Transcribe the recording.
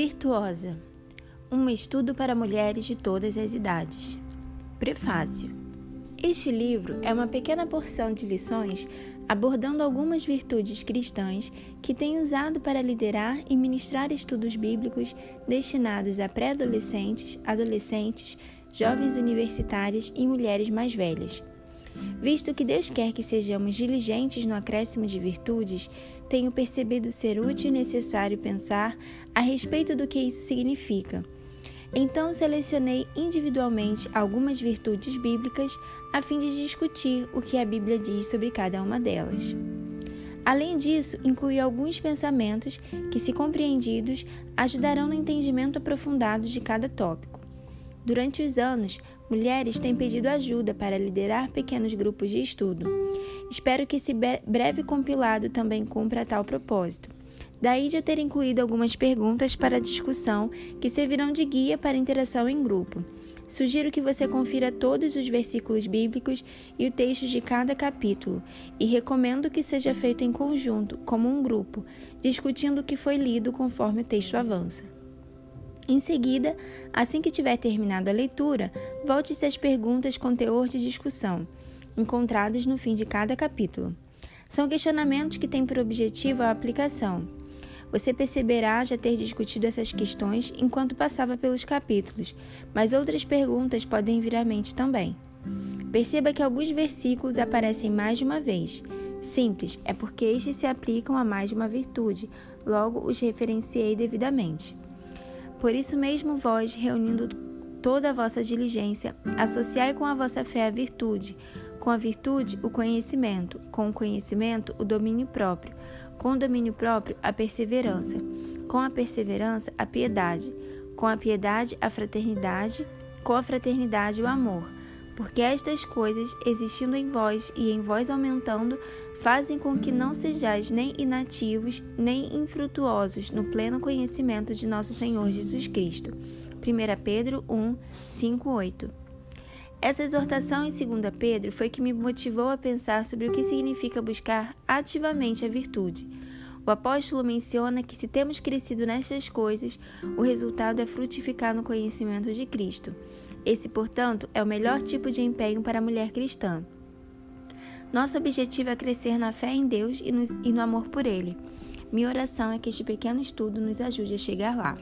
Virtuosa Um estudo para mulheres de todas as idades. Prefácio Este livro é uma pequena porção de lições abordando algumas virtudes cristãs que tenho usado para liderar e ministrar estudos bíblicos destinados a pré-adolescentes, adolescentes, jovens universitários e mulheres mais velhas. Visto que Deus quer que sejamos diligentes no acréscimo de virtudes, tenho percebido ser útil e necessário pensar a respeito do que isso significa. Então selecionei individualmente algumas virtudes bíblicas a fim de discutir o que a Bíblia diz sobre cada uma delas. Além disso, incluí alguns pensamentos que, se compreendidos, ajudarão no entendimento aprofundado de cada tópico. Durante os anos, mulheres têm pedido ajuda para liderar pequenos grupos de estudo. Espero que esse breve compilado também cumpra tal propósito. Daí de ter incluído algumas perguntas para discussão que servirão de guia para interação em grupo. Sugiro que você confira todos os versículos bíblicos e o texto de cada capítulo, e recomendo que seja feito em conjunto, como um grupo, discutindo o que foi lido conforme o texto avança. Em seguida, assim que tiver terminado a leitura, volte-se às perguntas com teor de discussão, encontradas no fim de cada capítulo. São questionamentos que têm por objetivo a aplicação. Você perceberá já ter discutido essas questões enquanto passava pelos capítulos, mas outras perguntas podem vir à mente também. Perceba que alguns versículos aparecem mais de uma vez. Simples, é porque estes se aplicam a mais de uma virtude, logo os referenciei devidamente. Por isso mesmo, vós, reunindo toda a vossa diligência, associai com a vossa fé a virtude, com a virtude o conhecimento, com o conhecimento o domínio próprio, com o domínio próprio a perseverança, com a perseverança a piedade, com a piedade a fraternidade, com a fraternidade o amor porque estas coisas, existindo em vós e em vós aumentando, fazem com que não sejais nem inativos, nem infrutuosos no pleno conhecimento de nosso Senhor Jesus Cristo. 1 Pedro 1, 5, 8. Essa exortação em 2 Pedro foi que me motivou a pensar sobre o que significa buscar ativamente a virtude. O apóstolo menciona que se temos crescido nestas coisas, o resultado é frutificar no conhecimento de Cristo. Esse, portanto, é o melhor tipo de empenho para a mulher cristã. Nosso objetivo é crescer na fé em Deus e no, amor por Ele. Minha oração é que este pequeno estudo nos ajude a chegar lá.